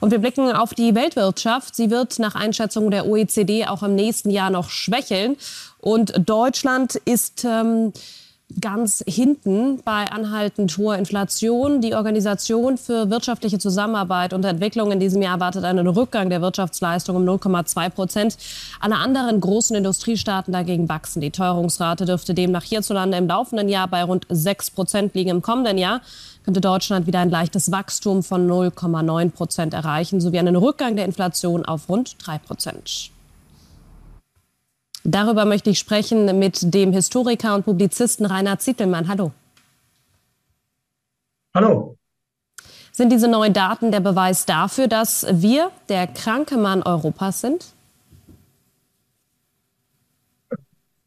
Und wir blicken auf die Weltwirtschaft. Sie wird nach Einschätzung der OECD auch im nächsten Jahr noch schwächeln. Und Deutschland ist ähm, ganz hinten bei anhaltend hoher Inflation. Die Organisation für wirtschaftliche Zusammenarbeit und Entwicklung in diesem Jahr erwartet einen Rückgang der Wirtschaftsleistung um 0,2 Prozent. Alle anderen großen Industriestaaten dagegen wachsen. Die Teuerungsrate dürfte demnach hierzulande im laufenden Jahr bei rund 6 Prozent liegen. Im kommenden Jahr könnte Deutschland wieder ein leichtes Wachstum von 0,9 Prozent erreichen, sowie einen Rückgang der Inflation auf rund 3 Prozent. Darüber möchte ich sprechen mit dem Historiker und Publizisten Reinhard Zittelmann. Hallo. Hallo. Sind diese neuen Daten der Beweis dafür, dass wir der kranke Mann Europas sind?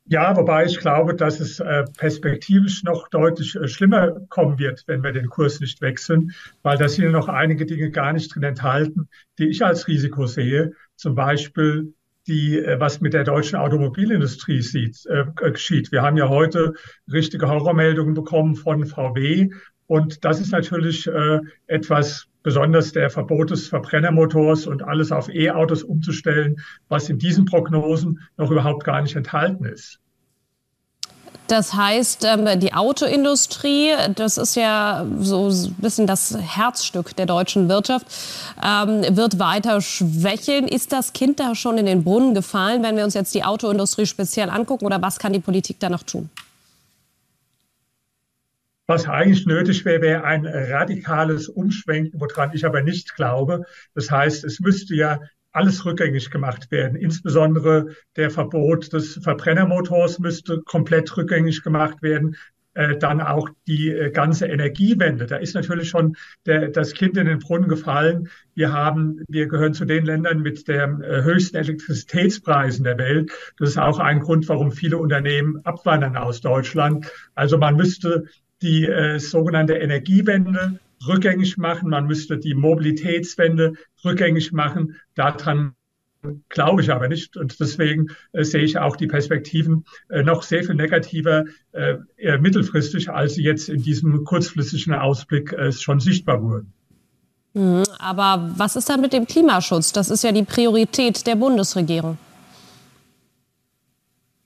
Ja, wobei ich glaube, dass es äh, perspektivisch noch deutlich äh, schlimmer kommen wird, wenn wir den Kurs nicht wechseln, weil da sind noch einige Dinge gar nicht drin enthalten, die ich als Risiko sehe. Zum Beispiel die, äh, was mit der deutschen Automobilindustrie sieht, äh, geschieht. Wir haben ja heute richtige Horrormeldungen bekommen von VW. Und das ist natürlich äh, etwas, besonders der Verbot des Verbrennermotors und alles auf E-Autos umzustellen, was in diesen Prognosen noch überhaupt gar nicht enthalten ist. Das heißt, ähm, die Autoindustrie, das ist ja so ein bisschen das Herzstück der deutschen Wirtschaft, ähm, wird weiter schwächeln. Ist das Kind da schon in den Brunnen gefallen, wenn wir uns jetzt die Autoindustrie speziell angucken? Oder was kann die Politik da noch tun? Was eigentlich nötig wäre, wäre ein radikales Umschwenken, woran ich aber nicht glaube. Das heißt, es müsste ja alles rückgängig gemacht werden. Insbesondere der Verbot des Verbrennermotors müsste komplett rückgängig gemacht werden. Äh, dann auch die äh, ganze Energiewende. Da ist natürlich schon der, das Kind in den Brunnen gefallen. Wir haben, wir gehören zu den Ländern mit den äh, höchsten Elektrizitätspreisen der Welt. Das ist auch ein Grund, warum viele Unternehmen abwandern aus Deutschland. Also man müsste die äh, sogenannte Energiewende rückgängig machen. Man müsste die Mobilitätswende rückgängig machen. Daran glaube ich aber nicht. Und deswegen äh, sehe ich auch die Perspektiven äh, noch sehr viel negativer äh, mittelfristig, als sie jetzt in diesem kurzfristigen Ausblick äh, schon sichtbar wurden. Mhm, aber was ist dann mit dem Klimaschutz? Das ist ja die Priorität der Bundesregierung.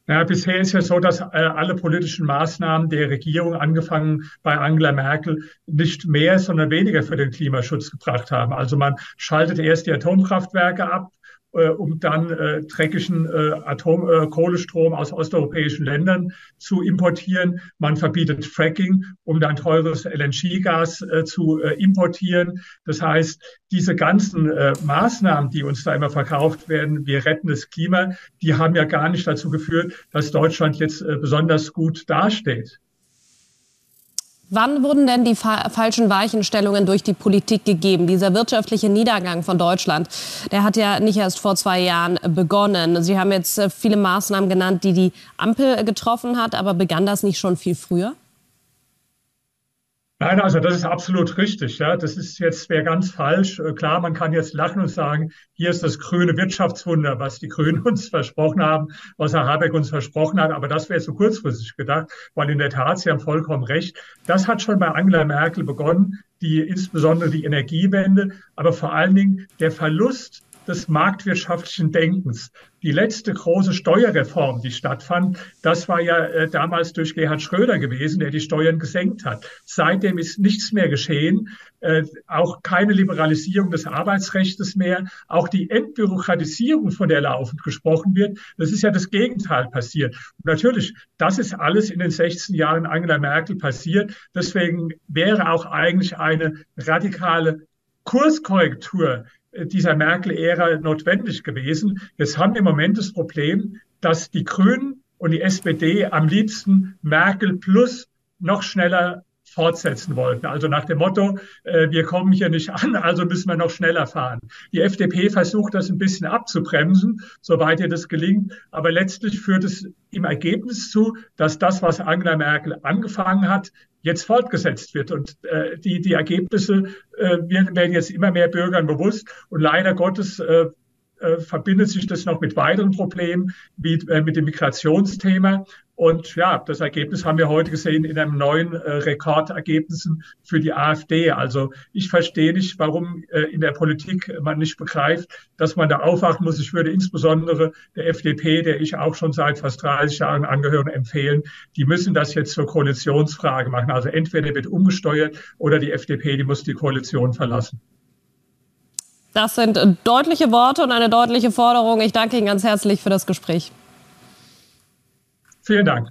Ja, bisher ist ja so, dass äh, alle politischen Maßnahmen der Regierung, angefangen bei Angela Merkel, nicht mehr, sondern weniger für den Klimaschutz gebracht haben. Also man schaltet erst die Atomkraftwerke ab, um dann äh, dreckigen äh, Atom äh, Kohlestrom aus osteuropäischen Ländern zu importieren. Man verbietet Fracking, um dann teures LNG-Gas äh, zu äh, importieren. Das heißt, diese ganzen äh, Maßnahmen, die uns da immer verkauft werden, wir retten das Klima, die haben ja gar nicht dazu geführt, dass Deutschland jetzt äh, besonders gut dasteht. Wann wurden denn die fa falschen Weichenstellungen durch die Politik gegeben? Dieser wirtschaftliche Niedergang von Deutschland, der hat ja nicht erst vor zwei Jahren begonnen. Sie haben jetzt äh, viele Maßnahmen genannt, die die Ampel getroffen hat, aber begann das nicht schon viel früher? Nein, also das ist absolut richtig. Ja, das ist jetzt wäre ganz falsch. Äh, klar, man kann jetzt lachen und sagen, hier ist das grüne Wirtschaftswunder, was die Grünen uns versprochen haben, was Herr Habeck uns versprochen hat. Aber das wäre zu kurzfristig gedacht, weil in der Tat, Sie haben vollkommen recht. Das hat schon bei Angela Merkel begonnen, die insbesondere die Energiewende, aber vor allen Dingen der Verlust des marktwirtschaftlichen Denkens. Die letzte große Steuerreform, die stattfand, das war ja äh, damals durch Gerhard Schröder gewesen, der die Steuern gesenkt hat. Seitdem ist nichts mehr geschehen, äh, auch keine Liberalisierung des Arbeitsrechts mehr, auch die Entbürokratisierung, von der laufend gesprochen wird, das ist ja das Gegenteil passiert. Und natürlich, das ist alles in den 16 Jahren Angela Merkel passiert. Deswegen wäre auch eigentlich eine radikale Kurskorrektur dieser Merkel-Ära notwendig gewesen. Jetzt haben wir im Moment das Problem, dass die Grünen und die SPD am liebsten Merkel plus noch schneller fortsetzen wollten. Also nach dem Motto, äh, wir kommen hier nicht an, also müssen wir noch schneller fahren. Die FDP versucht das ein bisschen abzubremsen, soweit ihr das gelingt. Aber letztlich führt es im Ergebnis zu, dass das, was Angela Merkel angefangen hat, jetzt fortgesetzt wird. Und äh, die, die Ergebnisse äh, werden jetzt immer mehr Bürgern bewusst. Und leider Gottes äh, äh, verbindet sich das noch mit weiteren Problemen, wie äh, mit dem Migrationsthema. Und ja, das Ergebnis haben wir heute gesehen in einem neuen äh, Rekordergebnissen für die AfD. Also ich verstehe nicht, warum äh, in der Politik man nicht begreift, dass man da aufwachen muss. Ich würde insbesondere der FDP, der ich auch schon seit fast 30 Jahren angehöre, empfehlen, die müssen das jetzt zur Koalitionsfrage machen. Also entweder wird umgesteuert oder die FDP, die muss die Koalition verlassen. Das sind deutliche Worte und eine deutliche Forderung. Ich danke Ihnen ganz herzlich für das Gespräch. Vielen Dank.